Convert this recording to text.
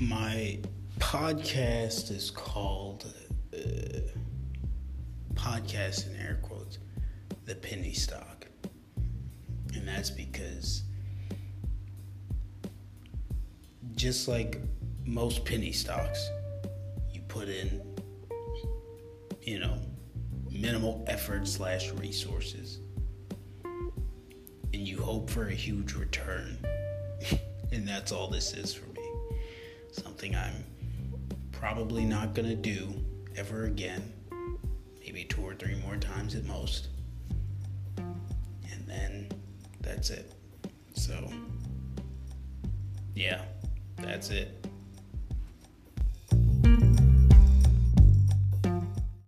my podcast is called uh, podcast in air quotes the penny stock. And that's because just like most penny stocks you put in you know minimal effort slash resources and you hope for a huge return. And that's all this is for something i'm probably not gonna do ever again maybe two or three more times at most. And then that's it. So yeah that's it